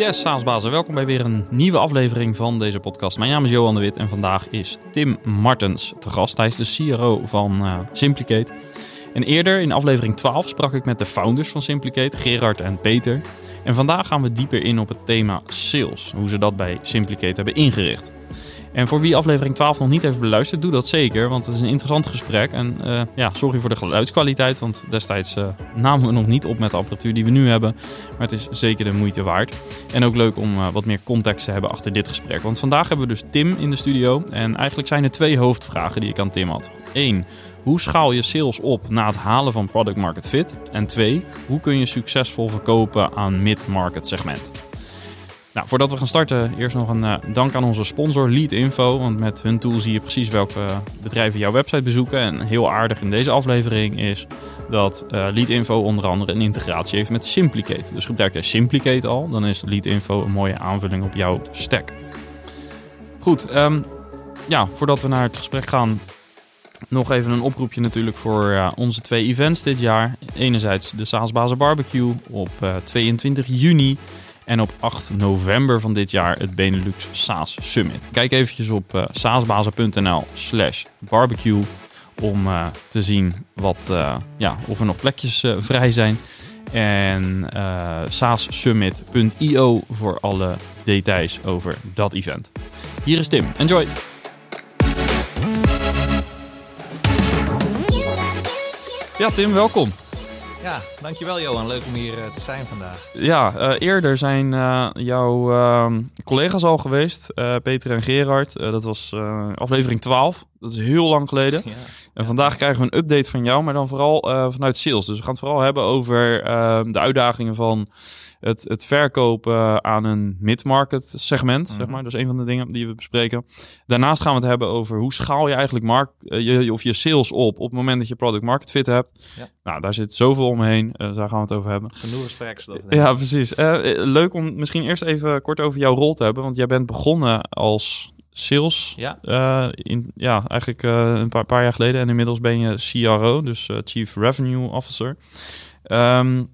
Yes, Saasbazen, welkom bij weer een nieuwe aflevering van deze podcast. Mijn naam is Johan de Wit en vandaag is Tim Martens te gast. Hij is de CRO van uh, Simplicate. En eerder, in aflevering 12, sprak ik met de founders van Simplicate, Gerard en Peter. En vandaag gaan we dieper in op het thema sales, hoe ze dat bij Simplicate hebben ingericht. En voor wie aflevering 12 nog niet heeft beluisterd, doe dat zeker. Want het is een interessant gesprek. En uh, ja, sorry voor de geluidskwaliteit. Want destijds uh, namen we nog niet op met de apparatuur die we nu hebben. Maar het is zeker de moeite waard. En ook leuk om uh, wat meer context te hebben achter dit gesprek. Want vandaag hebben we dus Tim in de studio. En eigenlijk zijn er twee hoofdvragen die ik aan Tim had. Eén, hoe schaal je sales op na het halen van product market fit? En twee, hoe kun je succesvol verkopen aan mid-market segment? Nou, voordat we gaan starten, eerst nog een uh, dank aan onze sponsor Lead Info. Want met hun tool zie je precies welke bedrijven jouw website bezoeken. En heel aardig in deze aflevering is dat uh, Lead Info onder andere een integratie heeft met Simplicate. Dus gebruik jij Simplicate al, dan is Lead Info een mooie aanvulling op jouw stack. Goed, um, ja, voordat we naar het gesprek gaan, nog even een oproepje natuurlijk voor onze twee events dit jaar. Enerzijds de Saasbazen Barbecue op 22 juni. En op 8 november van dit jaar het Benelux SaaS Summit. Kijk eventjes op uh, saasbazen.nl slash barbecue om uh, te zien wat, uh, ja, of er nog plekjes vrij zijn. En saassummit.io voor alle details over dat event. Hier is Tim. Enjoy! Ja, Tim, welkom. Ja, dankjewel Johan. Leuk om hier uh, te zijn vandaag. Ja, uh, eerder zijn uh, jouw ehm, collega's al geweest, Peter en Gerard. dat was aflevering 12. Dat is heel lang geleden. Ja. En vandaag krijgen we een update van jou, maar dan vooral vanuit sales. Dus we gaan het vooral hebben over de uitdagingen van het, het verkopen aan een mid-market segment, mm -hmm. zeg maar. Dat is een van de dingen die we bespreken. Daarnaast gaan we het hebben over hoe schaal je eigenlijk markt, uh, je, of je sales op op het moment dat je product market fit hebt. Ja. Nou, daar zit zoveel omheen. Uh, daar gaan we het over hebben. Genoeg gespreksstof. Ja, precies. Uh, leuk om misschien eerst even kort over jouw rol te hebben, want jij bent begonnen als sales. Ja, uh, in, ja eigenlijk uh, een paar, paar, jaar geleden. En inmiddels ben je CRO, dus uh, Chief Revenue Officer. Um,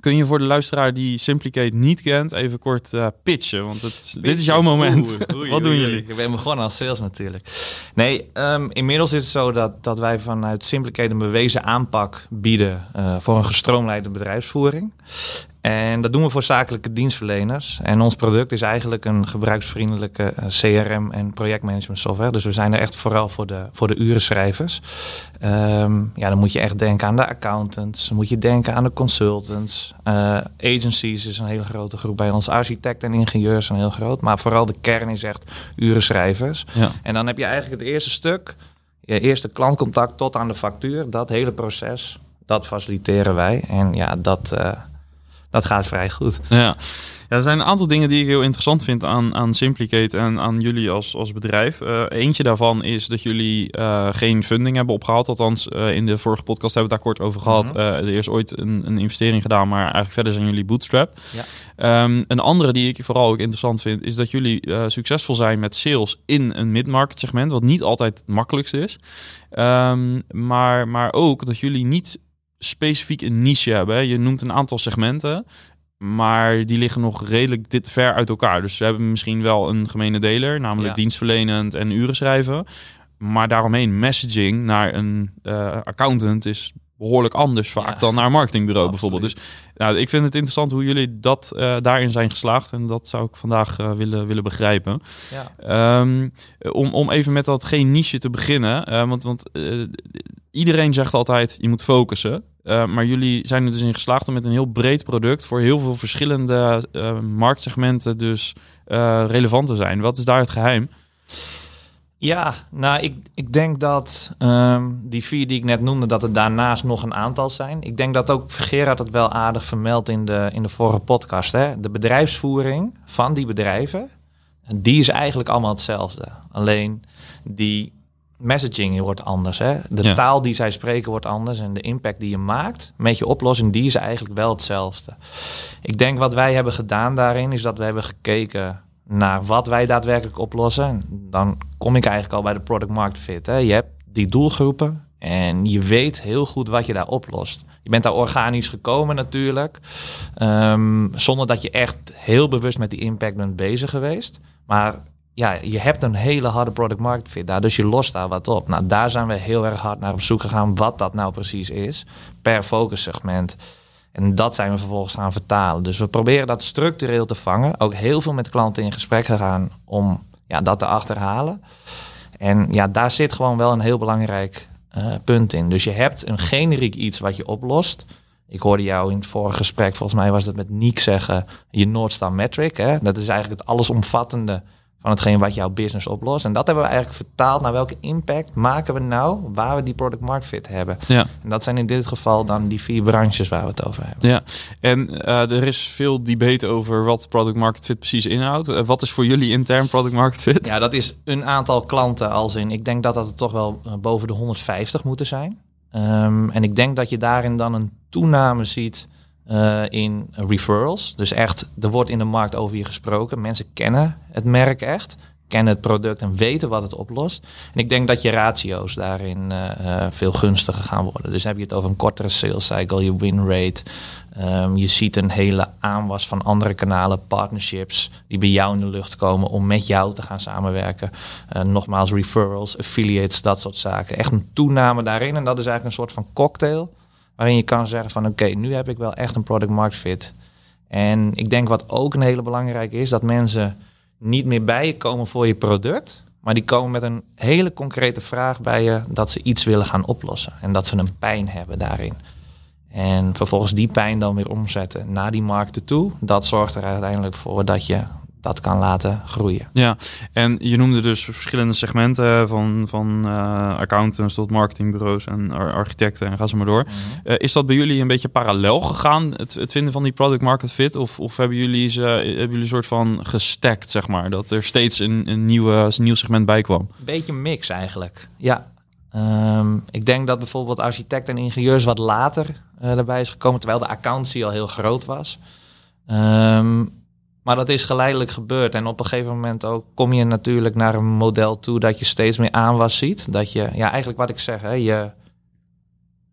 kun je voor de luisteraar die Simplicate niet kent, even kort uh, pitchen? Want het, dit is jouw moment. Oei, oei, Wat doen oei, jullie? Ik ben begonnen als sales natuurlijk. Nee, um, inmiddels is het zo dat, dat wij vanuit Simplicate een bewezen aanpak bieden uh, voor een gestroomlijnde bedrijfsvoering. En dat doen we voor zakelijke dienstverleners. En ons product is eigenlijk een gebruiksvriendelijke CRM en projectmanagement software. Dus we zijn er echt vooral voor de, voor de urenschrijvers. Um, ja, dan moet je echt denken aan de accountants. Dan moet je denken aan de consultants. Uh, agencies is een hele grote groep bij ons. Architecten en ingenieurs zijn heel groot. Maar vooral de kern is echt urenschrijvers. Ja. En dan heb je eigenlijk het eerste stuk. Je eerste klantcontact tot aan de factuur. Dat hele proces, dat faciliteren wij. En ja, dat... Uh, dat gaat vrij goed. Ja. ja, er zijn een aantal dingen die ik heel interessant vind aan, aan Simplicate en aan jullie als, als bedrijf. Uh, eentje daarvan is dat jullie uh, geen funding hebben opgehaald. Althans, uh, in de vorige podcast hebben we het daar kort over gehad. Mm -hmm. er is ooit een, een investering gedaan, maar eigenlijk verder zijn jullie bootstrap. Ja. Um, een andere die ik vooral ook interessant vind, is dat jullie succesvol zijn met sales in een mid-market segment, wat niet altijd het makkelijkste is. Um, maar, maar ook dat jullie niet specifiek een niche hebben. Je noemt een aantal segmenten, maar die liggen nog redelijk dit ver uit elkaar. Dus we hebben misschien wel een gemene deler, namelijk ja. dienstverlenend en uren schrijven. Maar daaromheen messaging naar een uh, accountant is behoorlijk anders vaak ja. dan naar een marketingbureau Absoluut. bijvoorbeeld. Dus nou, ik vind het interessant hoe jullie dat uh, daarin zijn geslaagd. En dat zou ik vandaag uh, willen, willen begrijpen. Ja. Um, om, om even met dat geen niche te beginnen. Uh, want want iedereen zegt altijd, je moet focussen. maar jullie zijn er dus in geslaagd om met een heel breed product... voor heel veel verschillende marktsegmenten dus relevant te zijn. Wat is daar het geheim? Ja, nou, ik, ik denk dat um, die vier die ik net noemde, dat er daarnaast nog een aantal zijn. Ik denk dat ook Gerard het wel aardig vermeldt in de, in de vorige podcast. Hè? De bedrijfsvoering van die bedrijven, die is eigenlijk allemaal hetzelfde. Alleen die messaging wordt anders. Hè? De ja. taal die zij spreken wordt anders en de impact die je maakt met je oplossing, die is eigenlijk wel hetzelfde. Ik denk wat wij hebben gedaan daarin, is dat we hebben gekeken naar wat wij daadwerkelijk oplossen. Dan kom ik eigenlijk al bij de product market fit. Hè. Je hebt die doelgroepen, En je weet heel goed wat je daar oplost. Je bent daar organisch gekomen natuurlijk. Ehm, zonder dat je echt heel bewust met die impact bent bezig geweest. Maar ja, je hebt een hele harde product market fit daar. Dus je lost daar wat op. Nou, daar zijn we heel erg hard naar op zoek gegaan. Wat dat nou precies is. Per focus segment. En dat zijn we vervolgens gaan vertalen. Dus we proberen dat structureel te vangen. Ook heel veel met klanten in gesprek gegaan om ja, dat te achterhalen. En ja, daar zit gewoon wel een heel belangrijk uh, punt in. Dus je hebt een generiek iets wat je oplost. Ik hoorde jou in het vorige gesprek, volgens mij was dat met Niek zeggen, je North Star metric. Hè? Dat is eigenlijk het allesomvattende van hetgeen wat jouw business oplost. En dat hebben we eigenlijk vertaald naar welke impact maken we nou waar we die product market fit hebben. Ja. En dat zijn in dit geval dan die vier branches waar we het over hebben. Ja, en uh, er is veel debate over wat product market fit precies inhoudt. Uh, wat is voor jullie intern product market fit? Ja, dat is een aantal klanten als in, ik denk dat dat er toch wel uh, boven de 150 moeten zijn. Um, en ik denk dat je daarin dan een toename ziet uh, in referrals. Dus echt, er wordt in de markt over je gesproken. Mensen kennen het merk echt, kennen het product en weten wat het oplost. En ik denk dat je ratio's daarin uh, veel gunstiger gaan worden. Dus heb je het over een kortere sales cycle, je win rate. Um, je ziet een hele aanwas van andere kanalen, partnerships die bij jou in de lucht komen om met jou te gaan samenwerken. Nogmaals, referrals, affiliates, dat soort zaken. Echt een toename daarin. En dat is eigenlijk een soort van cocktail waarin je kan zeggen van oké, nu heb ik wel echt een product market fit. En ik denk wat ook een hele belangrijke is, dat mensen niet meer bij je komen voor je product, maar die komen met een hele concrete vraag bij je dat ze iets willen gaan oplossen en dat ze een pijn hebben daarin. En vervolgens die pijn dan weer omzetten naar die markten toe. Dat zorgt er uiteindelijk voor dat je dat kan laten groeien. Ja, en je noemde dus verschillende segmenten van, van uh, accountants tot marketingbureaus en architecten en ga zo maar door. Mm -hmm. uh, is dat bij jullie een beetje parallel gegaan, het, het, vinden van die product market fit? Of, of hebben jullie ze hebben jullie een soort van gestackt, zeg maar, dat er steeds een, een, nieuwe, een nieuw segment bij kwam? Beetje mix eigenlijk, ja. Um, ik denk dat bijvoorbeeld architect en ingenieurs wat later uh, erbij is gekomen, terwijl de accountancy al heel groot was. Um, maar dat is geleidelijk gebeurd. En op een gegeven moment ook kom je natuurlijk naar een model toe dat je steeds meer aanwas ziet. Dat je, ja, eigenlijk wat ik zeg, hè, je,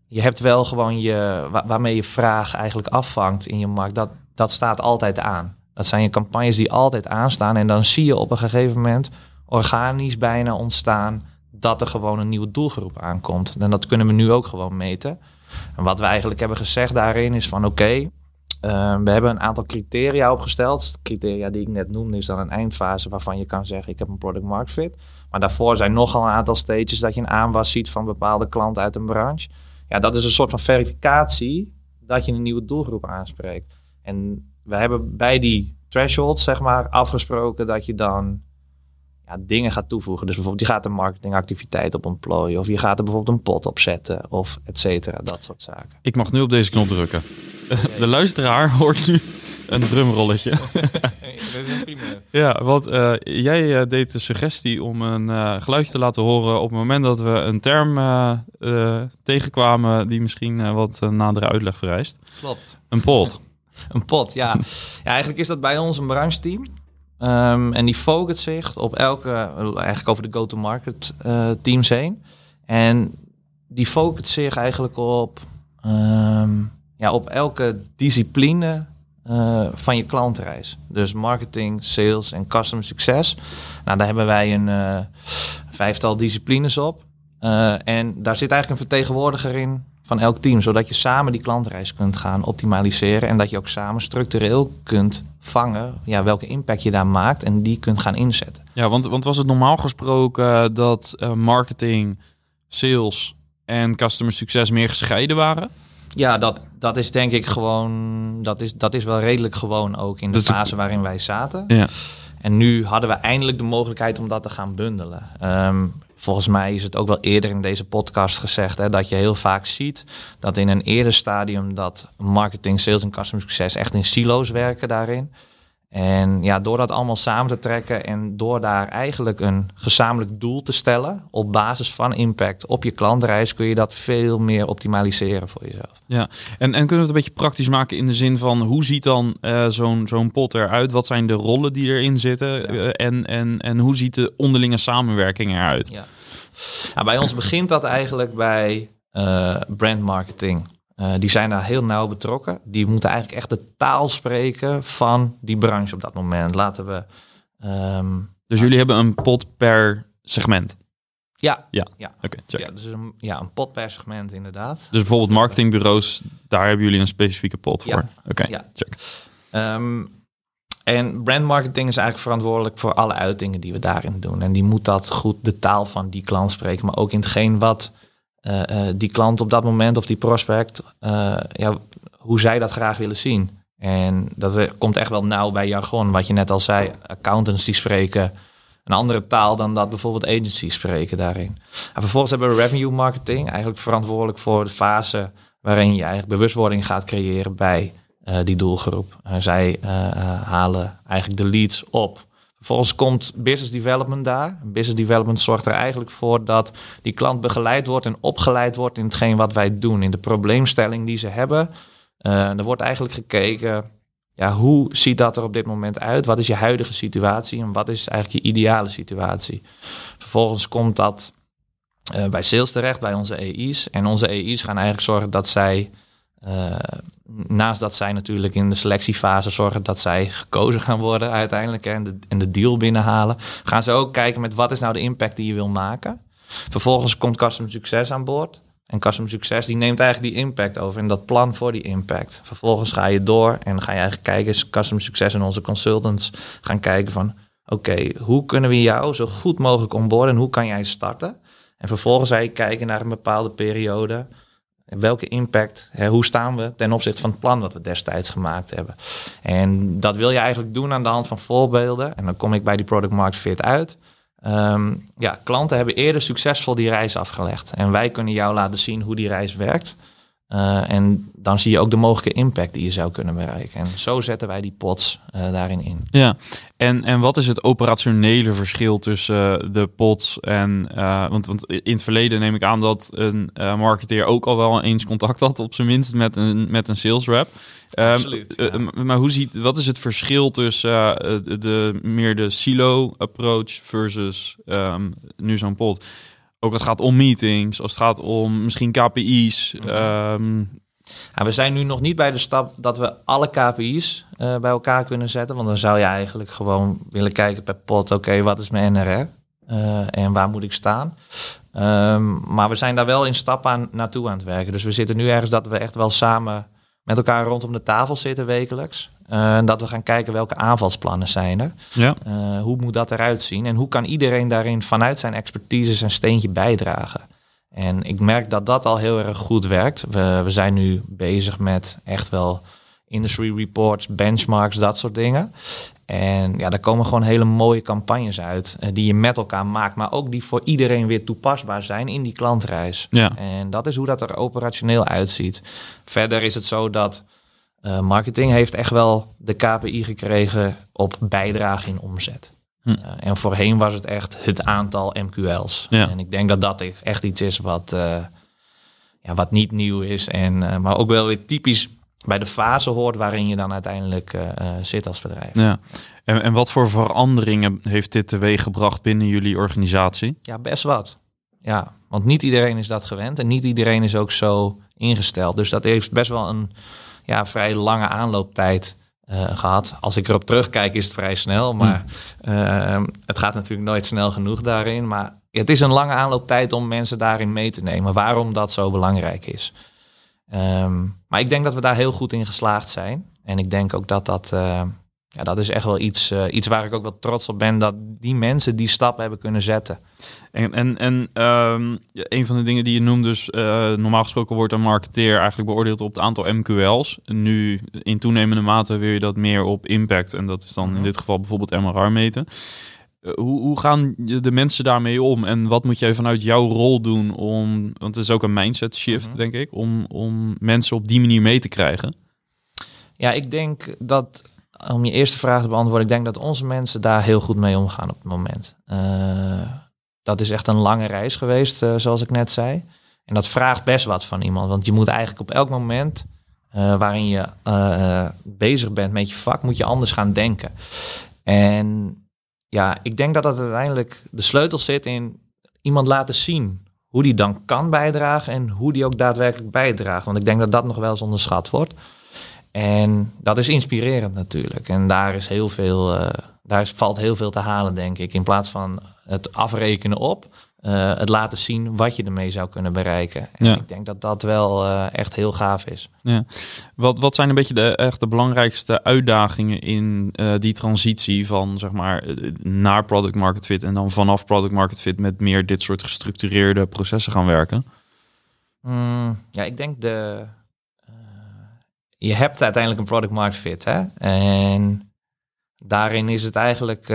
je hebt wel gewoon je, waar, waarmee je vraag eigenlijk afvangt in je markt. Dat, dat staat altijd aan. Dat zijn je campagnes die altijd aanstaan. En dan zie je op een gegeven moment organisch bijna ontstaan dat er gewoon een nieuwe doelgroep aankomt. En dat kunnen we nu ook gewoon meten. En wat we eigenlijk hebben gezegd daarin is van oké, uh, we hebben een aantal criteria opgesteld. Criteria die ik net noemde is dan een eindfase waarvan je kan zeggen ik heb een product market fit. Maar daarvoor zijn nogal een aantal stages dat je een aanwas ziet van bepaalde klanten uit een branche. Ja, dat is een soort van verificatie dat je een nieuwe doelgroep aanspreekt. En we hebben bij die thresholds zeg maar afgesproken dat je dan ja, dingen gaat toevoegen. Dus bijvoorbeeld je gaat een marketingactiviteit op ontplooien. Of je gaat er bijvoorbeeld een pot op zetten. Of et cetera, dat soort zaken. Ik mag nu op deze knop drukken. De luisteraar hoort nu een drumrolletje. ja, want uh, jij uh, deed de suggestie om een uh, geluidje te laten horen op het moment dat we een term tegenkwamen die misschien wat nadere uitleg vereist. Klopt. Een pot. een pot, ja. ja. Eigenlijk is dat bij ons een brancheteam. Um, en die focust zich op elke, eigenlijk over de go-to-market teams heen. En die focust zich eigenlijk op um, ja, op elke discipline uh, van je klantreis. Dus marketing, sales en customer succes. Nou, daar hebben wij een uh, vijftal disciplines op. Uh, en daar zit eigenlijk een vertegenwoordiger in van elk team, zodat je samen die klantreis kunt gaan optimaliseren en dat je ook samen structureel kunt vangen ja, welke impact je daar maakt en die kunt gaan inzetten. Ja, want, want was het normaal gesproken dat marketing, sales en customer succes meer gescheiden waren? Ja, dat, dat is denk ik gewoon, dat is, dat is wel redelijk gewoon ook in de fase waarin wij zaten. Ja. En nu hadden we eindelijk de mogelijkheid om dat te gaan bundelen. Um, volgens mij is het ook wel eerder in deze podcast gezegd hè, dat je heel vaak ziet dat in een eerder stadium dat marketing, sales en customer succes echt in silo's werken daarin. En ja, door dat allemaal samen te trekken en door daar eigenlijk een gezamenlijk doel te stellen op basis van impact op je klantreis, kun je dat veel meer optimaliseren voor jezelf. Ja, en, en kunnen we het een beetje praktisch maken in de zin van hoe ziet dan uh, zo'n zo'n pot eruit? Wat zijn de rollen die erin zitten? Uh, en, en, en hoe ziet de onderlinge samenwerking eruit? Ja. Ja, bij ons begint dat eigenlijk bij uh, brandmarketing. Uh, die zijn daar heel nauw betrokken. Die moeten eigenlijk echt de taal spreken van die branche op dat moment. Laten we. Um, dus jullie hebben een pot per segment? Ja. Ja, ja. oké. ja, dus een, ja, een pot per segment inderdaad. Dus bijvoorbeeld marketingbureaus, daar hebben jullie een specifieke pot voor? Ja. Oké, ja. check. Um, en brandmarketing is eigenlijk verantwoordelijk voor alle uitingen die we daarin doen. En die moet dat goed de taal van die klant spreken, maar ook in hetgeen wat uh, uh, die klant op dat moment of die prospect, uh, ja, hoe zij dat graag willen zien. En dat komt echt wel nauw bij jargon. Wat je net al zei, accountants die spreken een andere taal dan dat bijvoorbeeld agencies spreken daarin. En vervolgens hebben we revenue marketing, eigenlijk verantwoordelijk voor de fase waarin je eigenlijk bewustwording gaat creëren bij die doelgroep. Zij halen eigenlijk de leads op. Vervolgens komt business development daar. Business development zorgt er eigenlijk voor dat die klant begeleid wordt en opgeleid wordt in hetgeen wat wij doen, in de probleemstelling die ze hebben. er wordt eigenlijk gekeken, ja, hoe ziet dat er op dit moment uit? Wat is je huidige situatie en wat is eigenlijk je ideale situatie? Vervolgens komt dat bij sales terecht, bij onze EI's. En onze EI's gaan eigenlijk zorgen dat zij uh, naast dat zij natuurlijk in de selectiefase zorgen dat zij gekozen gaan worden uiteindelijk en, de, en de deal binnenhalen, gaan ze ook kijken met wat is nou de impact die je wil maken. Vervolgens komt Custom Succes aan boord. En Custom Succes die neemt eigenlijk die impact over en dat plan voor die impact. Vervolgens ga je door en ga je eigenlijk kijken, Custom Succes en onze consultants gaan kijken van oké, hoe kunnen we jou zo goed mogelijk onboorden en hoe kan jij starten? En vervolgens ga je kijken naar een bepaalde periode welke impact, hè, hoe staan we ten opzichte van het plan wat we destijds gemaakt hebben. En dat wil je eigenlijk doen aan de hand van voorbeelden. En dan kom ik bij die product market fit uit. Um, ja, klanten hebben eerder succesvol die reis afgelegd. En wij kunnen jou laten zien hoe die reis werkt. Uh, en dan zie je ook de mogelijke impact die je zou kunnen bereiken. En zo zetten wij die pots uh, daarin in. Ja, en, en wat is het operationele verschil tussen uh, de pots en... want, want in het verleden neem ik aan dat een marketeer ook al wel eens contact had... op zijn minst met een, met een sales rep. Absoluut, ja. maar hoe ziet, wat is het verschil tussen de, meer de silo approach versus um, nu zo'n pot? Ook als het gaat om meetings, als het gaat om misschien KPI's. Mhm. Um... Ja, we zijn nu nog niet bij de stap dat we alle KPI's uh, bij elkaar kunnen zetten. Want dan zou je eigenlijk gewoon willen kijken per pot, oké, wat is mijn NRR? Uh, en waar moet ik staan? Um, maar we zijn daar wel in stappen aan, naartoe aan het werken. Dus we zitten nu ergens dat we echt wel samen met elkaar rondom de tafel zitten wekelijks. Uh, dat we gaan kijken welke aanvalsplannen zijn er. Ja. Uh, hoe moet dat eruit zien? En hoe kan iedereen daarin vanuit zijn expertise zijn steentje bijdragen? En ik merk dat dat al heel erg goed werkt. We, we zijn nu bezig met echt wel industry reports, benchmarks, dat soort dingen. En ja, daar komen gewoon hele mooie campagnes uit uh, die je met elkaar maakt, maar ook die voor iedereen weer toepasbaar zijn in die klantreis. Ja. En dat is hoe dat er operationeel uitziet. Verder is het zo dat uh, marketing heeft echt wel de KPI gekregen op bijdrage in omzet. Hm. Uh, en voorheen was het echt het aantal MQL's. Ja. En ik denk dat dat echt iets is wat, uh, ja, wat niet nieuw is. En, maar ook wel weer typisch bij de fase hoort waarin je dan uiteindelijk zit als bedrijf. Ja. En, en wat voor veranderingen heeft dit teweeg gebracht binnen jullie organisatie? Ja, best wat. Ja, want niet iedereen is dat gewend en niet iedereen is ook zo ingesteld. Dus dat heeft best wel een ja, vrij lange aanlooptijd uh, gehad. Als ik erop terugkijk is het vrij snel, maar uh, het gaat natuurlijk nooit snel genoeg daarin. Maar het is een lange aanlooptijd om mensen daarin mee te nemen. Waarom dat zo belangrijk is. Um, maar ik denk dat we daar heel goed in geslaagd zijn. En ik denk ook dat dat, uh, ja, dat is echt wel iets, uh, iets waar ik ook wel trots op ben. Dat die mensen die stap hebben kunnen zetten. En, en, en um, een van de dingen die je noemt, dus uh, normaal gesproken wordt een marketeer eigenlijk beoordeeld op het aantal MQL's. Nu in toenemende mate wil je dat meer op impact. En dat is dan in dit geval bijvoorbeeld MRR meten. Uh, hoe, hoe gaan de mensen daarmee om? En wat moet jij vanuit jouw rol doen om, want het is ook een mindset shift, -hmm. denk ik, om, om mensen op die manier mee te krijgen? Ja, ik denk dat om je eerste vraag te beantwoorden, ik denk dat onze mensen daar heel goed mee omgaan op het moment. Uh, dat is echt een lange reis geweest, uh, zoals ik net zei. En dat vraagt best wat van iemand, want je moet eigenlijk op elk moment uh, waarin je bezig bent met je vak, moet je anders gaan denken. En ja, ik denk dat dat uiteindelijk de sleutel zit in iemand laten zien hoe die dan kan bijdragen en hoe die ook daadwerkelijk bijdraagt. Want ik denk dat dat nog wel eens onderschat wordt. En dat is inspirerend natuurlijk. En daar is heel veel, uh, daar is, valt heel veel te halen, denk ik. In plaats van het afrekenen op, uh, het laten zien wat je ermee zou kunnen bereiken. En ja. ik denk dat dat wel uh, echt heel gaaf is. Ja. Wat, wat zijn een beetje de, echt de belangrijkste uitdagingen in uh, die transitie van zeg maar naar product market fit en dan vanaf product market fit met meer dit soort gestructureerde processen gaan werken? Mm, ja, ik denk de. je hebt uiteindelijk een product market fit, hè? En daarin is het eigenlijk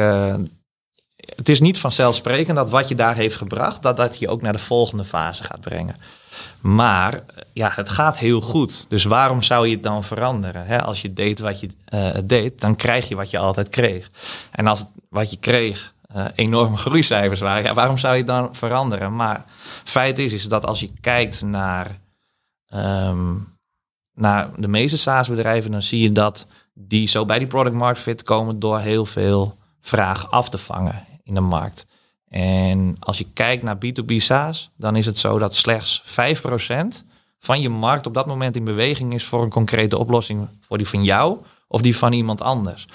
het is niet vanzelfsprekend dat wat je daar heeft gebracht, dat dat je ook naar de volgende fase gaat brengen. Maar ja, het gaat heel goed. Dus waarom zou je het dan veranderen? als je deed wat je uh, deed, dan krijg je wat je altijd kreeg. En als wat je kreeg uh, enorme groeicijfers waren, ja, waarom zou je het dan veranderen? Maar feit is, is dat als je kijkt naar, um, naar de meeste SaaS-bedrijven, dan zie je dat die zo bij die product market fit komen door heel veel vraag af te vangen in de markt. En als je kijkt naar B2B SaaS, dan is het zo dat slechts 5% van je markt op dat moment in beweging is voor een concrete oplossing voor die van jou of die van iemand anders.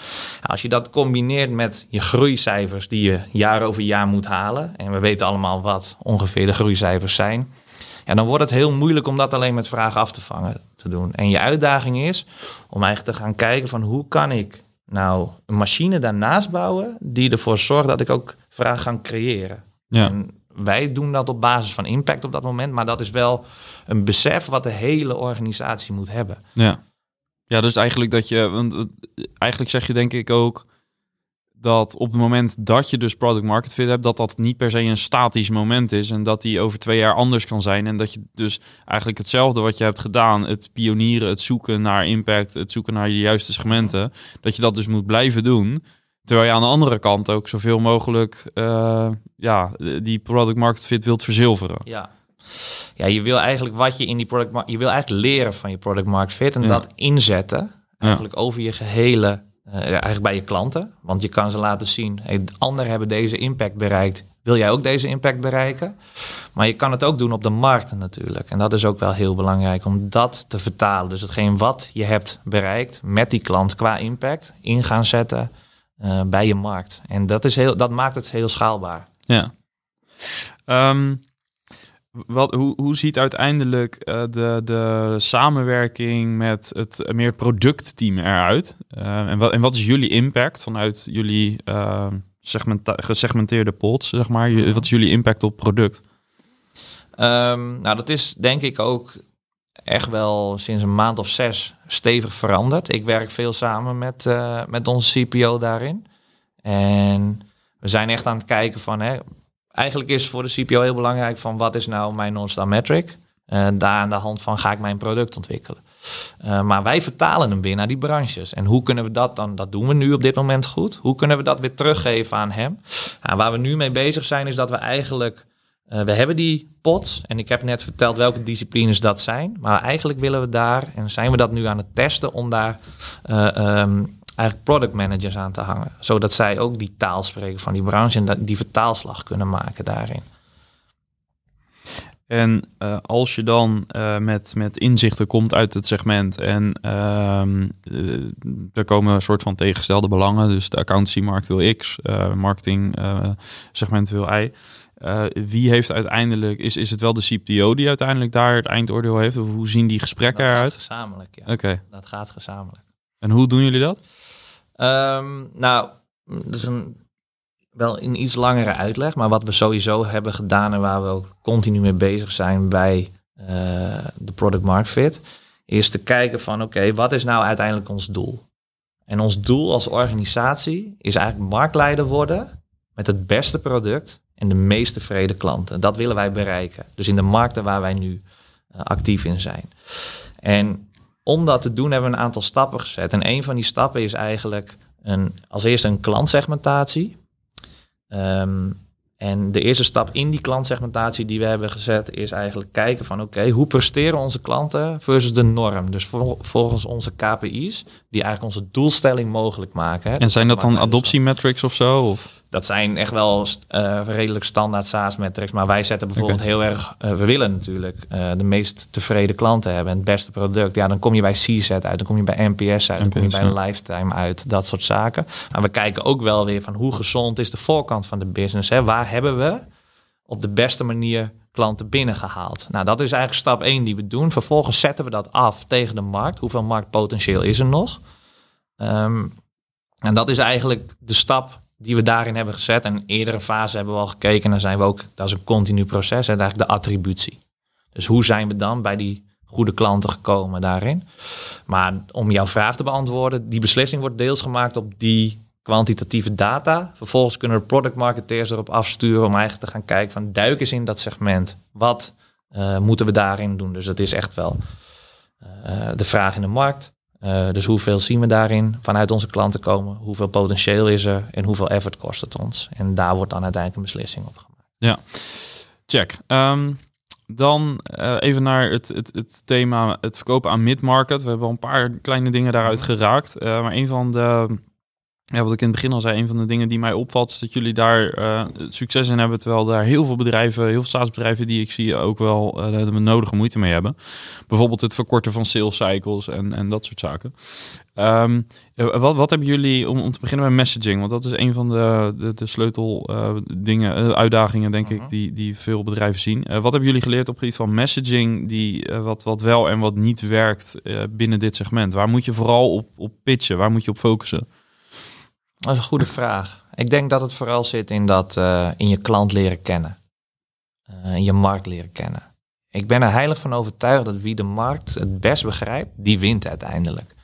Als je dat combineert met je groeicijfers die je jaar over jaar moet halen, en we weten allemaal wat ongeveer de groeicijfers zijn, ja, dan wordt het heel moeilijk om dat alleen met vragen af te vangen te doen. En je uitdaging is om eigenlijk te gaan kijken van hoe kan ik nou een machine daarnaast bouwen die ervoor zorgt dat ik ook vraag ga creëren. Ja. En wij doen dat op basis van impact op dat moment, maar dat is wel een besef wat de hele organisatie moet hebben. Ja, ja dus eigenlijk dat je, want eh, eigenlijk zeg je denk ik ook dat op het moment dat je dus product market fit hebt, dat dat niet per se een statisch moment is en dat die over twee jaar anders kan zijn en dat je dus eigenlijk hetzelfde wat je hebt gedaan, het pionieren, het zoeken naar impact, het zoeken naar je juiste segmenten, dat je dat dus moet blijven doen. Terwijl je aan de andere kant ook zoveel mogelijk uh, ja, die product market fit wilt verzilveren. Ja. Ja, je wil eigenlijk wat je in die product je wil eigenlijk leren van je product market fit en dat inzetten eigenlijk over je gehele uh, eigenlijk bij je klanten. Want je kan ze laten zien, hey, anderen hebben deze impact bereikt. Wil jij ook deze impact bereiken? Maar je kan het ook doen op de markt natuurlijk. En dat is ook wel heel belangrijk om dat te vertalen. Dus hetgeen wat je hebt bereikt met die klant qua impact in gaan zetten uh, bij je markt. En dat, is heel, dat maakt het heel schaalbaar. Ja. Um, wat, hoe, hoe ziet uiteindelijk uh, de, de samenwerking met het meer productteam eruit? Uh, en, wat, en wat is jullie impact vanuit jullie uh, gesegmenteerde pots, zeg maar? Je, wat is jullie impact op product? Um, nou, dat is denk ik ook echt wel sinds een maand of zes stevig veranderd. Ik werk veel samen met, met onze CPO daarin. En we zijn echt aan het kijken van... Hè, eigenlijk is voor de CPO heel belangrijk van wat is nou mijn non-star metric. En daar aan de hand van ga ik mijn product ontwikkelen. Uh, maar wij vertalen hem weer naar die branches. En hoe kunnen we dat dan, dat doen we nu op dit moment goed. Hoe kunnen we dat weer teruggeven aan hem? Nou, waar we nu mee bezig zijn is dat we eigenlijk, uh, we hebben die pots. En ik heb net verteld welke disciplines dat zijn. Maar eigenlijk willen we daar, en zijn we dat nu aan het testen, om daar um, eigenlijk product managers aan te hangen. Zodat zij ook die taal spreken van die branche en die vertaalslag kunnen maken daarin. En uh, als je dan uh, met, met inzichten komt uit het segment en uh, er komen een soort van tegengestelde belangen, dus de accountancy-markt wil X, marketing segment wil Y. wie heeft uiteindelijk, is, is het wel de CPO die uiteindelijk daar het eindoordeel heeft? Of hoe zien die gesprekken dat eruit? gezamenlijk, ja. Oké. Dat gaat gezamenlijk. En hoe doen jullie dat? Um, nou, dat is een, wel een iets langere uitleg. Maar wat we sowieso hebben gedaan en waar we ook continu mee bezig zijn bij uh, de product market fit, is te kijken van oké, wat is nou uiteindelijk ons doel? En ons doel als organisatie is eigenlijk marktleider worden met het beste product en de meest tevreden klanten. Dat willen wij bereiken. Dus in de markten waar wij nu uh, actief in zijn. En om dat te doen hebben we een aantal stappen gezet. En een van die stappen is eigenlijk een, als eerste een klantsegmentatie. Um, en de eerste stap in die klantsegmentatie die we hebben gezet is eigenlijk kijken van oké, hoe presteren onze klanten versus de norm. Dus volgens onze KPI's, die eigenlijk onze doelstelling mogelijk maken. Hè. En zijn dat dan adoptiemetrics of zo? Of? Dat zijn echt wel uh, redelijk standaard SaaS-metrics. Maar wij zetten bijvoorbeeld heel erg... Uh, we willen natuurlijk uh, de meest tevreden klanten hebben. En het beste product. Ja, dan kom je bij CSAT uit. Dan kom je bij NPS uit. Dan kom je bij een lifetime uit. Dat soort zaken. Maar we kijken ook wel weer van hoe gezond is de voorkant van de business. Hè? Waar hebben we op de beste manier klanten binnengehaald? Nou, dat is eigenlijk stap 1 die we doen. Vervolgens zetten we dat af tegen de markt. Hoeveel marktpotentieel is er nog? Um, en dat is eigenlijk de stap die we daarin hebben gezet. En eerdere fase hebben we al gekeken. En dan zijn we ook, dat is een continu proces, en eigenlijk de attributie. Dus hoe zijn we dan bij die goede klanten gekomen daarin? Maar om jouw vraag te beantwoorden, die beslissing wordt deels gemaakt op die kwantitatieve data. Vervolgens kunnen de product marketeers erop afsturen om eigenlijk te gaan kijken van duik eens in dat segment. Wat uh, moeten we daarin doen? Dus dat is echt wel uh, de vraag in de markt. Uh, dus hoeveel zien we daarin vanuit onze klanten komen? Hoeveel potentieel is er en hoeveel effort kost het ons? En daar wordt dan uiteindelijk een beslissing op gemaakt. Ja, check. Um, dan uh, even naar het, het, het thema het verkopen aan mid-market. We hebben al een paar kleine dingen daaruit geraakt. Uh, maar een van de ja, wat ik in het begin al zei, een van de dingen die mij opvalt, is dat jullie daar uh, succes in hebben. Terwijl daar heel veel bedrijven, heel veel staatsbedrijven die ik zie ook wel uh, de nodige moeite mee hebben. Bijvoorbeeld het verkorten van sales cycles en, en dat soort zaken. Um, wat, wat hebben jullie, om, om te beginnen met messaging, want dat is een van de, de, de sleutel uh, dingen, uitdagingen denk ik, die, die veel bedrijven zien. wat hebben jullie geleerd op het gebied van messaging, die, wat, wat wel en wat niet werkt binnen dit segment? Waar moet je vooral op, op pitchen? Waar moet je op focussen? Dat is een goede vraag. Ik denk dat het vooral zit in dat uh, in je klant leren kennen. Uh, in je markt leren kennen. Ik ben er heilig van overtuigd dat wie de markt het best begrijpt, die wint uiteindelijk.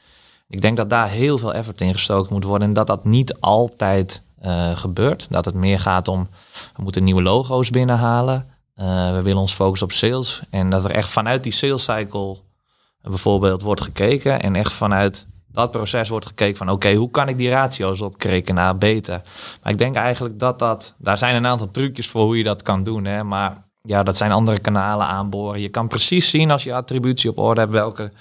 Ik denk dat daar heel veel effort in gestoken moet worden en dat dat niet altijd uh, gebeurt. Dat het meer gaat om, we moeten nieuwe logo's binnenhalen. we willen ons focussen op sales. En dat er echt vanuit die sales cycle bijvoorbeeld wordt gekeken en echt vanuit dat proces wordt gekeken van oké, hoe kan ik die ratio's opkrikken naar beter? Maar ik denk eigenlijk dat dat, daar zijn een aantal trucjes voor hoe je dat kan doen. Hè? Maar ja, dat zijn andere kanalen aanboren. Je kan precies zien als je attributie op orde hebt welke,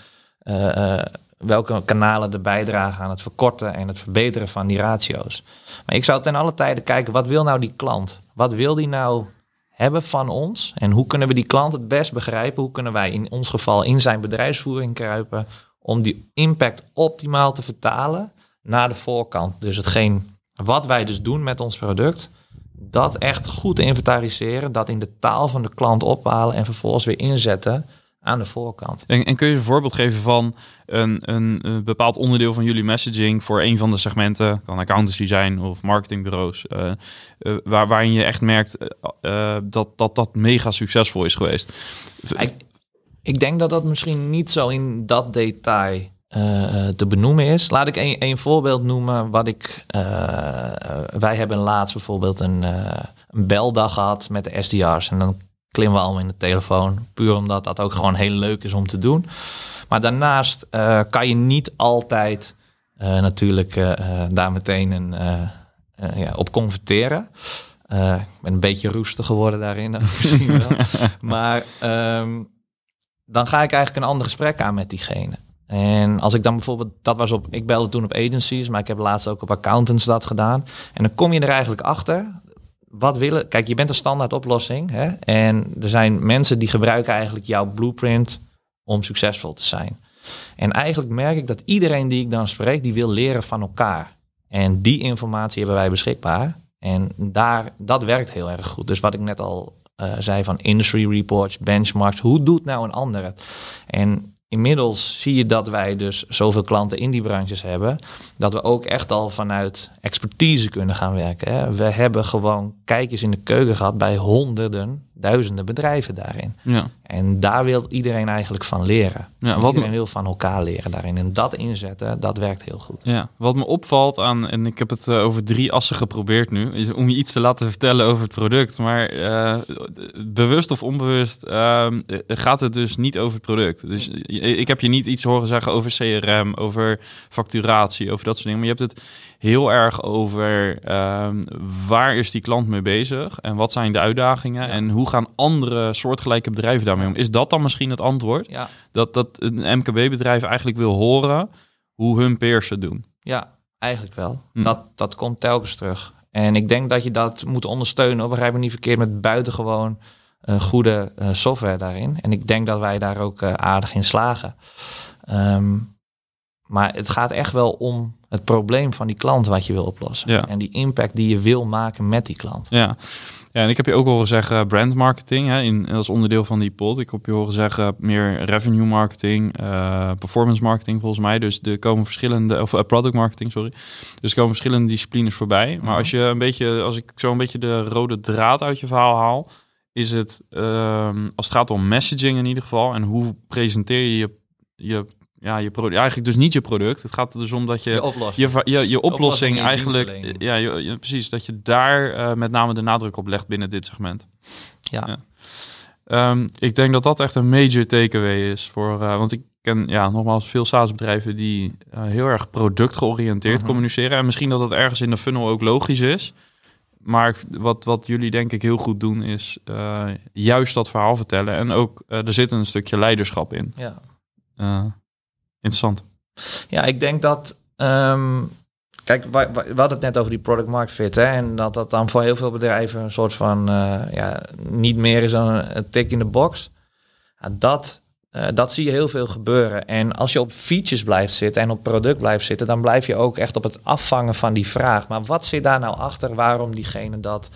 uh, uh, welke kanalen er bijdragen aan het verkorten en het verbeteren van die ratio's. Maar ik zou ten alle tijden kijken, wat wil nou die klant? Wat wil die nou hebben van ons? En hoe kunnen we die klant het best begrijpen? Hoe kunnen wij in ons geval in zijn bedrijfsvoering kruipen? Om die impact optimaal te vertalen naar de voorkant. Dus hetgeen wat wij dus doen met ons product, dat echt goed inventariseren, dat in de taal van de klant ophalen en vervolgens weer inzetten aan de voorkant. En, en kun je een voorbeeld geven van een, een, een, bepaald onderdeel van jullie messaging voor een van de segmenten, kan accountancy zijn of marketingbureaus, uh, uh, waar, waarin je echt merkt uh, dat, dat dat mega succesvol is geweest? Ik denk dat dat misschien niet zo in dat detail uh, te benoemen is. Laat ik een, een voorbeeld noemen. Wat ik, uh, wij hebben laatst bijvoorbeeld een, uh, een beldag gehad met de SDR's. En dan klimmen we allemaal in de telefoon. Puur omdat dat ook gewoon heel leuk is om te doen. Maar daarnaast kan je niet altijd natuurlijk daar meteen een, ja, op converteren. ik ben een beetje roestig geworden daarin misschien wel. maar... Um, dan ga ik eigenlijk een ander gesprek aan met diegene. En als ik dan bijvoorbeeld, dat was op, ik belde toen op agencies, maar ik heb laatst ook op accountants dat gedaan. En dan kom je er eigenlijk achter. Wat willen, kijk, je bent een standaard oplossing. Hè? En er zijn mensen die gebruiken eigenlijk jouw blueprint om succesvol te zijn. En eigenlijk merk ik dat iedereen die ik dan spreek, die wil leren van elkaar. En die informatie hebben wij beschikbaar. En daar, dat werkt heel erg goed. Dus wat ik net al zei van industry reports, benchmarks. Hoe doet nou een ander? En inmiddels zie je dat wij dus zoveel klanten in die branches hebben, dat we ook echt al vanuit expertise kunnen gaan werken. Hè. We hebben gewoon kijkers in de keuken gehad bij honderden, duizenden bedrijven daarin. Ja. En daar wil iedereen eigenlijk van leren. Ja, wat iedereen wil van elkaar leren daarin. En dat inzetten, dat werkt heel goed. Ja, wat me opvalt aan, en ik heb het uh, over drie assen geprobeerd nu, is om je iets te laten vertellen over het product. Maar uh, bewust of onbewust uh, gaat het dus niet over het product. Dus ik heb je niet iets horen zeggen over CRM, over facturatie, over dat soort dingen. Maar je hebt het heel erg over um, waar is die klant mee bezig en wat zijn de uitdagingen en hoe gaan andere soortgelijke bedrijven daarmee om. Is dat dan misschien het antwoord? Ja. Dat, dat een MKB-bedrijf eigenlijk wil horen hoe hun peers het doen? Ja, eigenlijk wel. Hm. Dat, dat komt telkens terug. En ik denk dat je dat moet ondersteunen, begrijp me niet verkeerd, met buitengewoon uh, goede uh, software daarin. En ik denk dat wij daar ook uh, aardig in slagen. Um, maar het gaat echt wel om het probleem van die klant wat je wil oplossen. Ja. En die impact die je wil maken met die klant. Ja. Ja, en ik heb je ook horen zeggen brand marketing hè, in, als onderdeel van die pod. Ik heb je horen zeggen meer revenue marketing, uh, performance marketing volgens mij. Dus er komen verschillende, of uh, product marketing, sorry. Dus er komen verschillende disciplines voorbij. Maar als je een beetje, als ik zo een beetje de rode draad uit je verhaal haal, is het, uh, als het gaat om messaging in ieder geval, en hoe presenteer je je, je ja, je product, eigenlijk dus niet je product. Het gaat er dus om dat je Je oplossing. je, je, je oplossing Oplossing in eigenlijk, ja, je- je- precies, dat je daar eh, met name de nadruk op legt binnen dit segment. Ja. Ja. Ehm, ik denk dat dat echt een major takeaway is voor, eh, want ik ken ja nogmaals veel SaaS-bedrijven die eh, heel erg productgeoriënteerd Mhm. communiceren en misschien dat dat ergens in de funnel ook logisch is. Maar wat, wat jullie denk ik heel goed doen is juist dat verhaal vertellen en ook er zit een stukje leiderschap in. Ja. Interessant. Ja, ik denk dat. ehm, kijk, we, we hadden het net over die product market fit. Hè, en dat dat dan voor heel veel bedrijven een soort van. eh, ja, niet meer is dan een, tik in de box. Dat, eh, dat zie je heel veel gebeuren. En als je op features blijft zitten en op product blijft zitten, dan blijf je ook echt op het afvangen van die vraag. Maar wat zit daar nou achter waarom diegene dat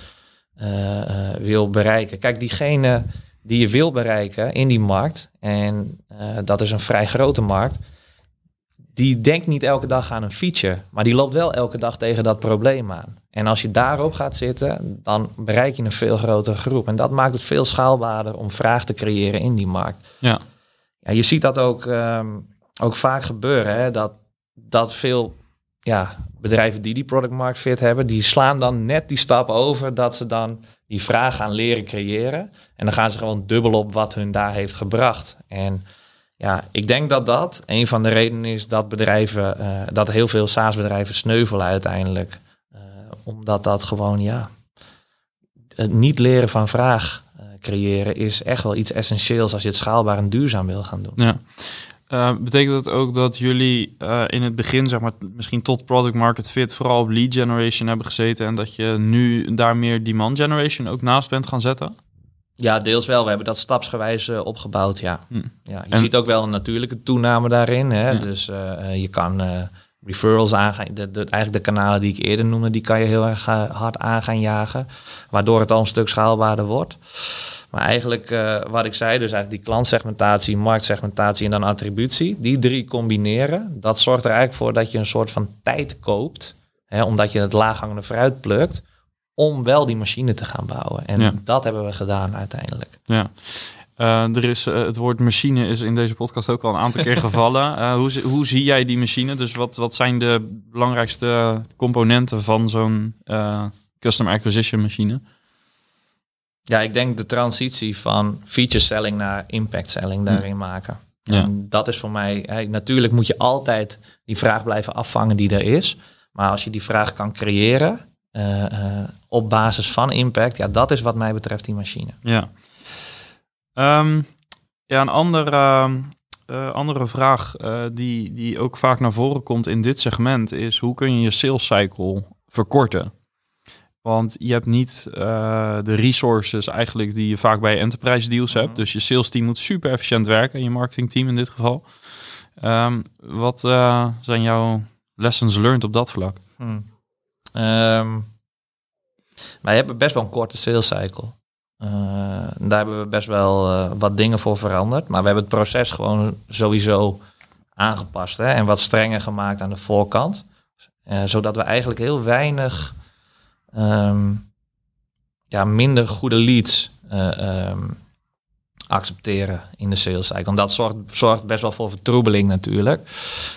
eh, wil bereiken? Kijk, diegene die je wil bereiken in die markt, en dat is een vrij grote markt, die denkt niet elke dag aan een feature, maar die loopt wel elke dag tegen dat probleem aan. En als je daarop gaat zitten, dan bereik je een veel grotere groep. En dat maakt het veel schaalbaarder om vraag te creëren in die markt. Ja, Ja, je ziet dat ook, ehm, ook vaak gebeuren, hè? Dat, dat veel ja, bedrijven die die product market fit hebben, die slaan dan net die stap over dat ze dan die vraag gaan leren creëren. En dan gaan ze gewoon dubbel op wat hun daar heeft gebracht. En ja, ik denk dat dat een van de redenen is dat bedrijven, eh, dat heel veel SaaS-bedrijven sneuvelen uiteindelijk. Eh, omdat dat gewoon, ja, het niet leren van vraag eh, creëren is echt wel iets essentieels als je het schaalbaar en duurzaam wil gaan doen. Ja. Betekent dat ook dat jullie in het begin, zeg maar, misschien tot product market fit, vooral op lead generation hebben gezeten en dat je nu daar meer demand generation ook naast bent gaan zetten? Ja, deels wel. We hebben dat stapsgewijs eh, opgebouwd, ja. Hm. ja je En- ziet ook wel een natuurlijke toename daarin. Hè? Ja. Dus eh, je kan eh, referrals aangaan. De, de, eigenlijk de kanalen die ik eerder noemde, die kan je heel erg hard aan gaan jagen. Waardoor het al een stuk schaalbaarder wordt. Maar eigenlijk, wat ik zei, dus eigenlijk die klantsegmentatie, marktsegmentatie en dan attributie. Die drie combineren, dat zorgt er eigenlijk voor dat je een soort van tijd koopt. Hè, omdat je het laaghangende fruit plukt. Om wel die machine te gaan bouwen. En Ja. dat hebben we gedaan uiteindelijk. Ja. Eh, er is, eh, het woord machine is in deze podcast ook al een aantal keer gevallen. Eh, hoe, hoe zie jij die machine? Dus wat, wat zijn de belangrijkste componenten van zo'n custom acquisition machine? Ja, ik denk de transitie van feature selling naar impact selling daarin maken. Ja. En dat is voor mij, hey, natuurlijk moet je altijd die vraag blijven afvangen die er is. Maar als je die vraag kan creëren op basis van impact, ja, dat is wat mij betreft die machine. Ja. Ehm, ja, een andere, eh, andere vraag eh, die, die ook vaak naar voren komt in dit segment is hoe kun je je sales cycle verkorten? Want je hebt niet eh, de resources eigenlijk die je vaak bij enterprise deals hebt. Mhm. Dus je sales team moet super efficiënt werken, en je marketingteam in dit geval. Ehm, wat eh, zijn jouw lessons learned op dat vlak? Hmm. Ehm, wij hebben best wel een korte sales cycle. Eh, daar hebben we best wel eh, wat dingen voor veranderd. Maar we hebben het proces gewoon sowieso aangepast. Hè, en wat strenger gemaakt aan de voorkant. Eh, zodat we eigenlijk heel weinig ehm, ja, minder goede leads ehm, accepteren in de sales cycle. Dat zorgt, zorgt best wel voor vertroebeling natuurlijk.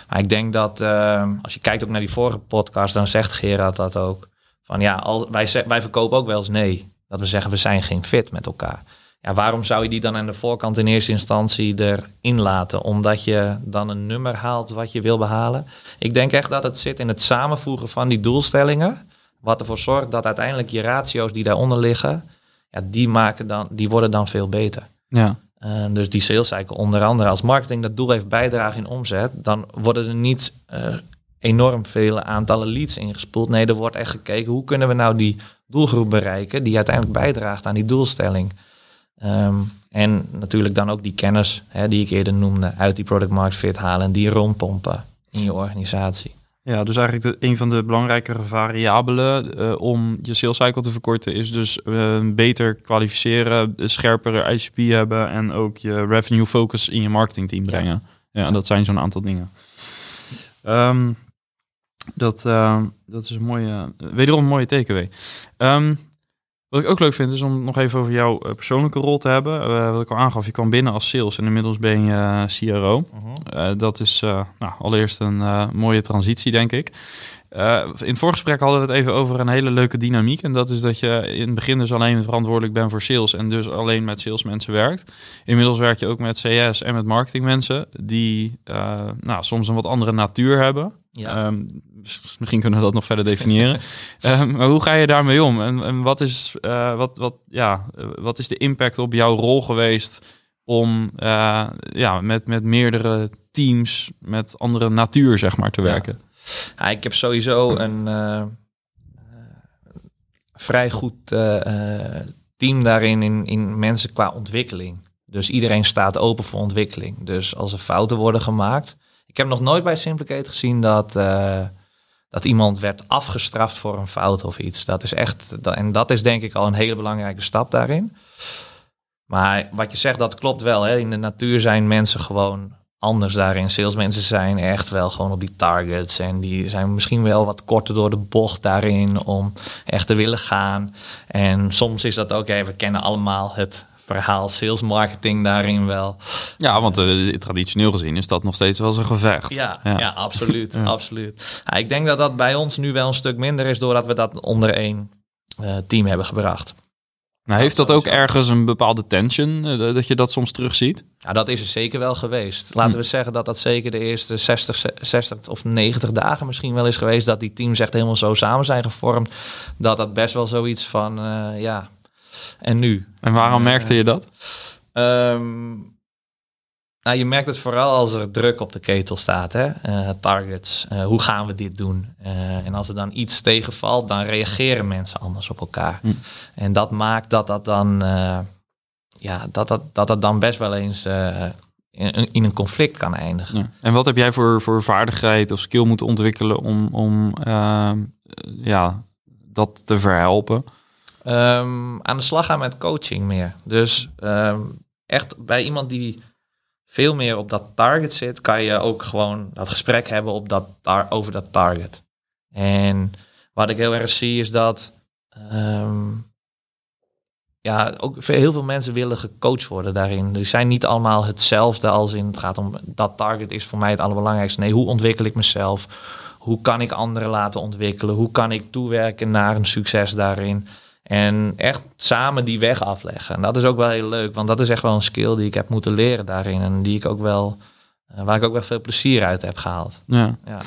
Maar ik denk dat ehm, als je kijkt ook naar die vorige podcast, dan zegt Gerard dat ook. Van ja, wij, wij verkopen ook wel eens nee. Dat we zeggen, we zijn geen fit met elkaar. Ja, waarom zou je die dan aan de voorkant in eerste instantie erin laten? Omdat je dan een nummer haalt wat je wil behalen. Ik denk echt dat het zit in het samenvoegen van die doelstellingen. Wat ervoor zorgt dat uiteindelijk je ratio's die daaronder liggen, ja, die, maken dan, die worden dan veel beter. Ja, dus die sales cycle onder andere als marketing dat doel heeft bijdragen in omzet, dan worden er niet eh, enorm veel aantallen leads ingespoeld. Nee, er wordt echt gekeken hoe kunnen we nou die doelgroep bereiken die uiteindelijk bijdraagt aan die doelstelling. Ehm, en natuurlijk dan ook die kennis hè, die ik eerder noemde uit die product market fit halen en die rondpompen in je organisatie. Ja, dus eigenlijk de, een van de belangrijkere variabelen uh, om je sales cycle te verkorten is dus uh, beter kwalificeren, scherpere ICP hebben en ook je revenue focus in je marketingteam brengen. Ja, ja dat zijn zo'n aantal dingen. Um, dat, uh, dat is een mooie, wederom een mooie takeaway. Um, wat ik ook leuk vind is om nog even over jouw eh, persoonlijke rol te hebben. Uh, wat ik al aangaf, je kwam binnen als sales en inmiddels ben je uh, CRO. -huh. dat is nou, allereerst een mooie transitie, denk ik. in het voorgesprek hadden we het even over een hele leuke dynamiek. En dat is dat je in het begin dus alleen verantwoordelijk bent voor sales en dus alleen met salesmensen werkt. Inmiddels werk je ook met CS en met marketingmensen die nou, soms een wat andere natuur hebben. Ja. Um, misschien kunnen we dat nog verder definiëren. um, maar hoe ga je daarmee om? En, en wat, is, uh, wat, wat, ja, wat is de impact op jouw rol geweest om uh, ja, met, met meerdere teams, met andere natuur, zeg maar, te werken? Ja. ja ik heb sowieso een uh, vrij goed team daarin in, in mensen qua ontwikkeling. Dus iedereen staat open voor ontwikkeling. Dus als er fouten worden gemaakt, ik heb nog nooit bij Simplicate gezien dat, uh, dat iemand werd afgestraft voor een fout of iets. Dat is echt, en dat is denk ik al een hele belangrijke stap daarin. Maar wat je zegt, dat klopt wel. Hè. In de natuur zijn mensen gewoon anders daarin. Salesmensen zijn echt wel gewoon op die targets. En die zijn misschien wel wat korter door de bocht daarin om echt te willen gaan. En soms is dat ook, even we kennen allemaal het verhaal sales marketing daarin wel. Ja, want uh, traditioneel gezien is dat nog steeds wel eens een gevecht. Ja, ja. absoluut. absoluut. Ja, ik denk dat dat bij ons nu wel een stuk minder is doordat we dat onder één uh, team hebben gebracht. Nou, heeft dat ook ergens een bepaalde tension, uh, dat je dat soms terugziet? Ja, dat is er zeker wel geweest. Laten hm. we zeggen dat dat zeker de eerste 60, 60 of 90 dagen misschien wel is geweest. Dat die teams echt helemaal zo samen zijn gevormd. Dat dat best wel zoiets van, ja, en nu. En waarom merkte je dat? Um, nou, je merkt het vooral als er druk op de ketel staat. Hè? Uh, targets, uh, hoe gaan we dit doen? Uh, en als er dan iets tegenvalt, dan reageren mensen anders op elkaar. Hm. En dat maakt dat dat dan, ja, dat, dat, dat dat dan best wel eens in, in, een conflict kan eindigen. Ja. En wat heb jij voor, voor vaardigheid of skill moeten ontwikkelen om, om ja, dat te verhelpen? Um, aan de slag gaan met coaching meer. Dus um, echt bij iemand die veel meer op dat target zit, kan je ook gewoon dat gesprek hebben op dat over dat target. En wat ik heel erg zie is dat um, ja, ook heel veel mensen willen gecoacht worden daarin. Die zijn niet allemaal hetzelfde als in het gaat om dat target is voor mij het allerbelangrijkste. Nee, hoe ontwikkel ik mezelf? Hoe kan ik anderen laten ontwikkelen? Hoe kan ik toewerken naar een succes daarin? En echt samen die weg afleggen. En dat is ook wel heel leuk, want dat is echt wel een skill die ik heb moeten leren daarin. En die ik ook wel, uh, waar ik ook wel veel plezier uit heb gehaald. Ja. ja.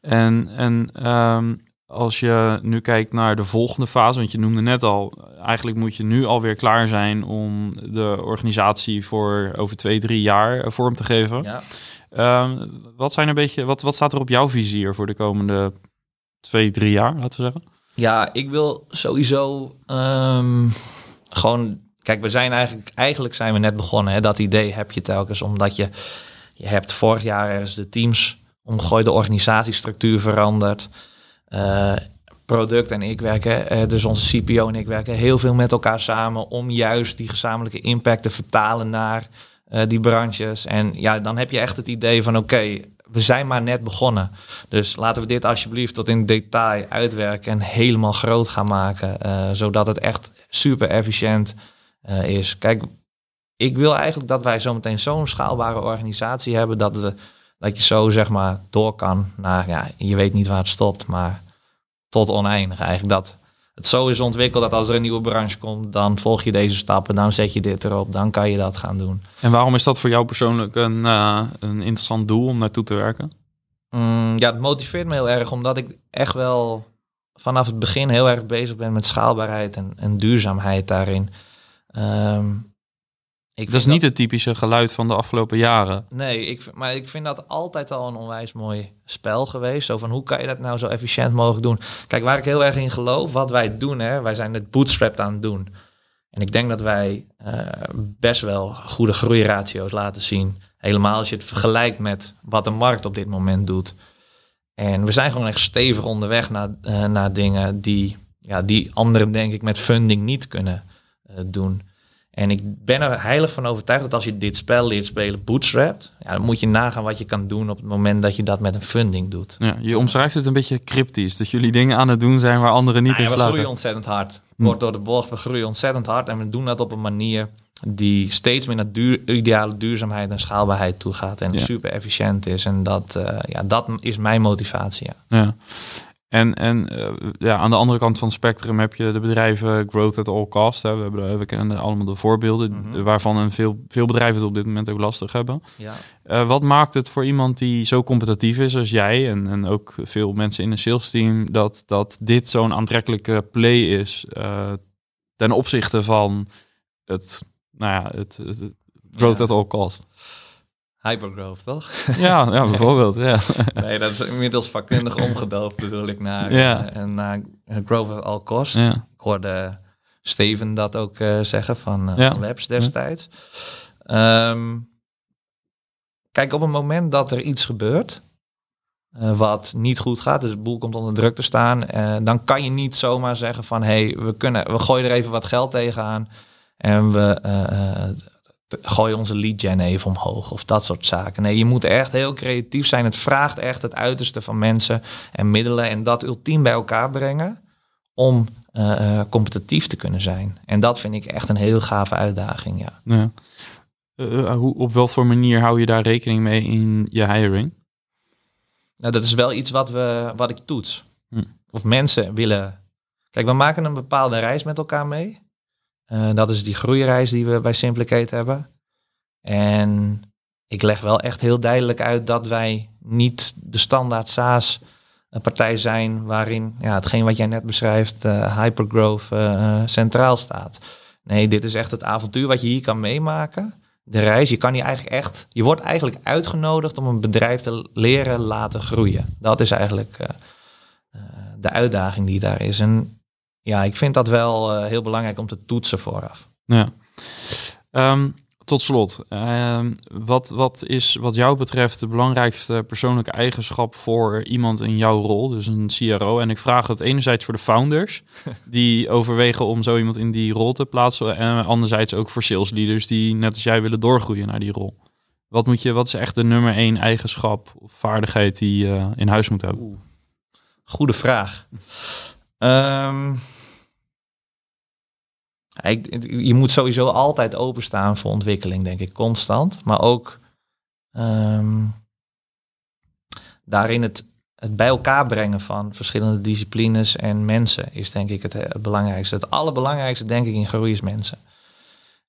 En, en um, als je nu kijkt naar de volgende fase, want je noemde net al, eigenlijk moet je nu alweer klaar zijn om de organisatie voor over twee, drie jaar vorm te geven. Ja. Um, wat, zijn een beetje, wat, wat staat er op jouw vizier voor de komende twee, drie jaar, laten we zeggen? Ja, ik wil sowieso um, gewoon. Kijk, we zijn eigenlijk, eigenlijk zijn we net begonnen. Hè? Dat idee heb je telkens, omdat je, je hebt vorig jaar ergens de teams omgooid, de organisatiestructuur veranderd. Uh, product en ik werken, uh, dus onze CPO en ik werken heel veel met elkaar samen om juist die gezamenlijke impact te vertalen naar uh, die branches. En ja, dan heb je echt het idee van oké, we zijn maar net begonnen. Dus laten we dit alsjeblieft tot in detail uitwerken en helemaal groot gaan maken. Uh, zodat het echt super efficiënt uh, is. Kijk, ik wil eigenlijk dat wij zometeen zo'n schaalbare organisatie hebben dat, we, dat je zo zeg maar door kan naar, ja, je weet niet waar het stopt, maar tot oneindig eigenlijk. Dat, het zo is ontwikkeld dat als er een nieuwe branche komt, dan volg je deze stappen, dan zet je dit erop, dan kan je dat gaan doen. En waarom is dat voor jou persoonlijk een, uh, een interessant doel om naartoe te werken? Mm, ja, het motiveert me heel erg, omdat ik echt wel vanaf het begin heel erg bezig ben met schaalbaarheid en, en duurzaamheid daarin. Um, Ik Dat is niet het typische geluid van de afgelopen jaren. Nee, ik, maar ik vind dat altijd al een onwijs mooi spel geweest. Zo van hoe kan je dat nou zo efficiënt mogelijk doen? Kijk, waar ik heel erg in geloof, wat wij doen, hè, wij zijn het bootstrapped aan het doen. En ik denk dat wij eh, best wel goede groeiratio's laten zien. Helemaal als je het vergelijkt met wat de markt op dit moment doet. En we zijn gewoon echt stevig onderweg naar, eh, naar dingen die, ja, die anderen denk ik met funding niet kunnen eh, doen. En ik ben er heilig van overtuigd dat als je dit spel leert spelen bootstrapped, ja, dan moet je nagaan wat je kan doen op het moment dat je dat met een funding doet. Ja, je omschrijft het een beetje cryptisch. Dat jullie dingen aan het doen zijn waar anderen niet Nou ja, in we slagen. groeien ontzettend hard. Hm. Kort door de bocht, we groeien ontzettend hard. En we doen dat op een manier die steeds meer naar duur, ideale duurzaamheid en schaalbaarheid toe gaat. En Ja. super efficiënt is. En dat, eh, ja, dat is mijn motivatie. Ja. Ja. En, en eh, ja, aan de andere kant van het spectrum heb je de bedrijven growth at all cost. Hè. We, hebben, we kennen allemaal de voorbeelden Mhm. waarvan een veel, veel bedrijven het op dit moment ook lastig hebben. Ja. Eh, wat maakt het voor iemand die zo competitief is als jij en, en ook veel mensen in een sales team, dat, dat dit zo'n aantrekkelijke play is eh, ten opzichte van het, nou ja, het, het, het growth Ja. at all cost? Hypergrowth, toch? Ja, ja bijvoorbeeld. Ja. nee, dat is inmiddels vakkundig omgedoopt, bedoel ik, naar, Ja. eh, naar growth at all cost. Ja. Ik hoorde Steven dat ook eh, zeggen van, eh, Ja. van Labs destijds. Ehm, kijk, op het moment dat er iets gebeurt eh, wat niet goed gaat, dus de boel komt onder druk te staan, eh, dan kan je niet zomaar zeggen van hé, hey, we, kunnen, we gooien er even wat geld tegenaan en we gooien onze lead gen even omhoog of dat soort zaken. Nee, je moet echt heel creatief zijn. Het vraagt echt het uiterste van mensen en middelen en dat ultiem bij elkaar brengen om eh, eh, competitief te kunnen zijn. En dat vind ik echt een heel gave uitdaging, ja. Ja. Eh, hoe, op welke voor manier hou je daar rekening mee in je hiring? Nou, dat is wel iets wat, we, wat ik toets. Hm. Of mensen willen... Kijk, we maken een bepaalde reis met elkaar mee. Eh, dat is die groeireis die we bij Simplicate hebben. En ik leg wel echt heel duidelijk uit dat wij niet de standaard SaaS eh, partij zijn waarin ja, hetgeen wat jij net beschrijft, eh, hypergrowth, centraal staat. Nee, dit is echt het avontuur wat je hier kan meemaken. De reis, je kan hier eigenlijk echt, je wordt eigenlijk uitgenodigd om een bedrijf te leren laten groeien. Dat is eigenlijk de uitdaging die daar is. En ja, ik vind dat wel eh, heel belangrijk om te toetsen vooraf. Ja. Ehm, tot slot, ehm, wat, wat is wat jou betreft de belangrijkste persoonlijke eigenschap voor iemand in jouw rol, dus een CRO? En ik vraag het enerzijds voor de founders, die overwegen om zo iemand in die rol te plaatsen, en anderzijds ook voor sales leaders die net als jij willen doorgroeien naar die rol. Wat, moet je, wat is echt de nummer één eigenschap of vaardigheid die je in huis moet hebben? Goede vraag. Ehm, je moet sowieso altijd openstaan voor ontwikkeling, denk ik, constant. Maar ook ehm, daarin het, het bij elkaar brengen van verschillende disciplines en mensen is denk ik het, eh, het belangrijkste. Het allerbelangrijkste denk ik in groei is mensen.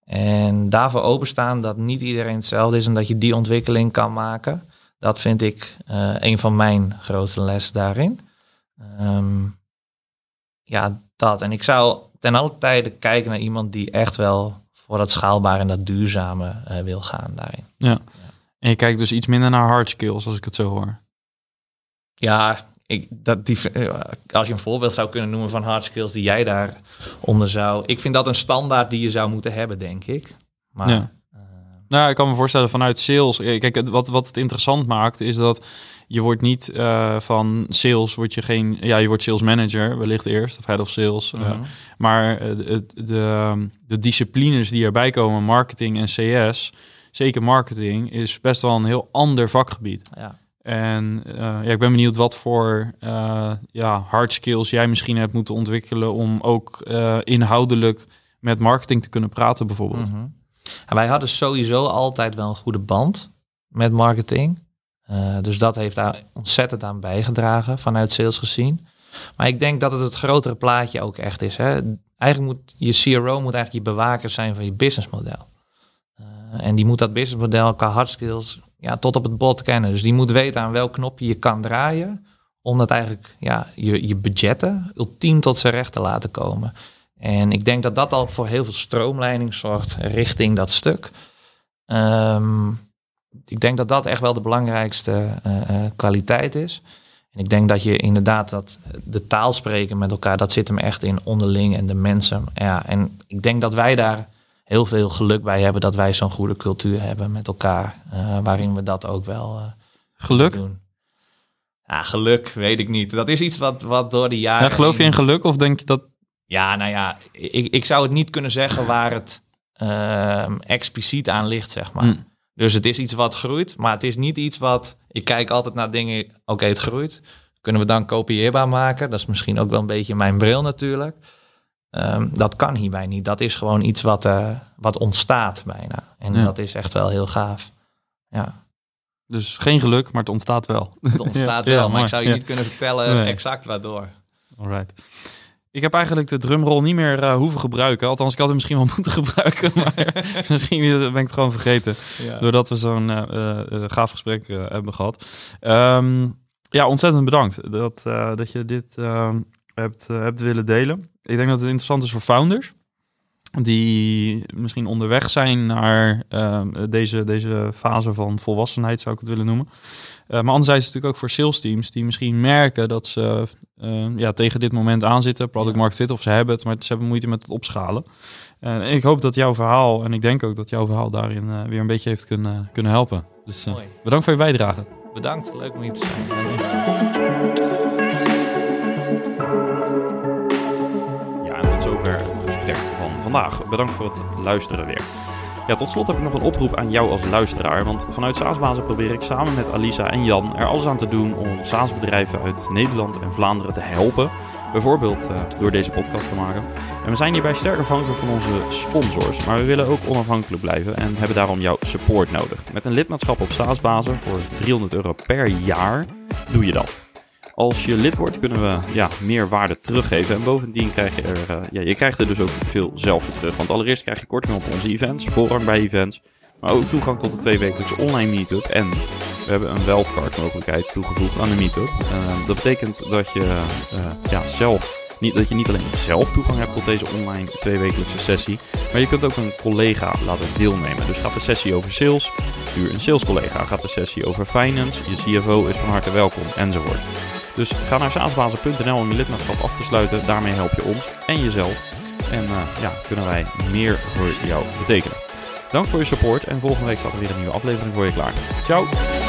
En daarvoor openstaan dat niet iedereen hetzelfde is en dat je die ontwikkeling kan maken. Dat vind ik eh, een van mijn grootste lessen daarin. Ehm, ja, dat. En ik zou ten alle tijde kijken naar iemand die echt wel voor dat schaalbare en dat duurzame eh, wil gaan daarin. En je kijkt dus iets minder naar hard skills, als ik het zo hoor. Ja, ik, dat die, eh, als je een voorbeeld zou kunnen noemen van hard skills die jij daaronder zou. Ik vind dat een standaard die je zou moeten hebben, denk ik. Maar Ja. Nou, ik kan me voorstellen vanuit sales. eh, Kijk, wat, wat het interessant maakt is dat je wordt niet eh, van sales, word je geen, ja, je wordt sales manager wellicht eerst of head of sales. eh, maar de, de, de disciplines die erbij komen, marketing en CS, zeker marketing, is best wel een heel ander vakgebied. ja. En eh, ja, ik ben benieuwd wat voor eh, ja, hard skills jij misschien hebt moeten ontwikkelen om ook eh, inhoudelijk met marketing te kunnen praten, bijvoorbeeld. Mhm. Wij hadden sowieso altijd wel een goede band met marketing. Eh, dus dat heeft daar ontzettend aan bijgedragen vanuit sales gezien. Maar ik denk dat het het grotere plaatje ook echt is. Hè. Eigenlijk moet je CRO moet eigenlijk je bewaker zijn van je businessmodel. Eh, en die moet dat businessmodel qua hard skills ja, tot op het bot kennen. Dus die moet weten aan welk knopje je kan draaien. Om dat eigenlijk ja, je, je budgetten ultiem tot zijn recht te laten komen. En ik denk dat dat al voor heel veel stroomleiding zorgt richting dat stuk. Ehm, ik denk dat dat echt wel de belangrijkste uh, kwaliteit is. En ik denk dat je inderdaad dat de taal spreken met elkaar, dat zit hem echt in onderling en de mensen. Ja, en ik denk dat wij daar heel veel geluk bij hebben dat wij zo'n goede cultuur hebben met elkaar, uh, waarin we dat ook wel uh, geluk doen. Ja, geluk weet ik niet. Dat is iets wat, wat door de jaren. Ja, geloof je in geluk of denk je dat? Ja, nou ja, ik, ik zou het niet kunnen zeggen waar het uh, expliciet aan ligt, zeg maar. Hmm. Dus het is iets wat groeit, maar het is niet iets wat. Ik kijk altijd naar dingen. Oké, het groeit. Kunnen we dan kopieerbaar maken? Dat is misschien ook wel een beetje mijn bril natuurlijk. Um, dat kan hierbij niet. Dat is gewoon iets wat, uh, wat ontstaat bijna. En dat is echt wel heel gaaf. Ja. Dus geen geluk, maar het ontstaat wel. Het ontstaat wel, maar, maar ik zou je niet kunnen vertellen nee. exact waardoor. Alright. Ik heb eigenlijk de drumrol niet meer uh, hoeven gebruiken. Althans, ik had hem misschien wel moeten gebruiken. Maar misschien ben ik het gewoon vergeten. Ja. Doordat we zo'n uh, uh, gaaf gesprek hebben gehad. Um, ja, ontzettend bedankt dat, dat je dit ehm, hebt, hebt willen delen. Ik denk dat het interessant is voor founders. Die misschien onderweg zijn naar ehm, deze, deze fase van volwassenheid, zou ik het willen noemen. maar anderzijds natuurlijk ook voor sales teams die misschien merken dat ze uh, ja, tegen dit moment aanzitten. Product market fit of ze hebben het, maar ze hebben moeite met het opschalen. Uh, ik hoop dat jouw verhaal, en ik denk ook dat jouw verhaal daarin uh, weer een beetje heeft kunnen, kunnen helpen. Dus bedankt voor je bijdrage. Bedankt, leuk om hier te zijn. Ja, en tot zover het gesprek van vandaag. Bedankt voor het luisteren weer. Ja, tot slot heb ik nog een oproep aan jou als luisteraar. Want vanuit SaaSbazen probeer ik samen met Alisa en Jan er alles aan te doen om SaaS-bedrijven uit Nederland en Vlaanderen te helpen. Bijvoorbeeld uh, door deze podcast te maken. En we zijn hierbij sterk afhankelijk van onze sponsors. Maar we willen ook onafhankelijk blijven en hebben daarom jouw support nodig. Met een lidmaatschap op SaaSbazen voor 300 euro per jaar doe je dat. Als je lid wordt, kunnen we ja, meer waarde teruggeven. En bovendien krijg je er, uh, ja, je krijgt er dus ook veel zelf voor terug. Want allereerst krijg je korting op onze events, voorrang bij events. Maar ook toegang tot de twee wekelijkse online meetup. En we hebben een wildcard mogelijkheid toegevoegd aan de meetup. Uh, dat betekent dat je uh, ja, zelf niet, dat je niet alleen zelf toegang hebt tot deze online tweewekelijkse sessie, maar je kunt ook een collega laten deelnemen. Dus gaat de sessie over sales, stuur een salescollega. Gaat de sessie over finance, je CFO is van harte welkom, enzovoort. Dus ga naar saasbazen.nl om je lidmaatschap af te sluiten. Daarmee help je ons en jezelf. En uh, ja, kunnen wij meer voor jou betekenen. Dank voor je support en volgende week staat er weer een nieuwe aflevering voor je klaar. Ciao!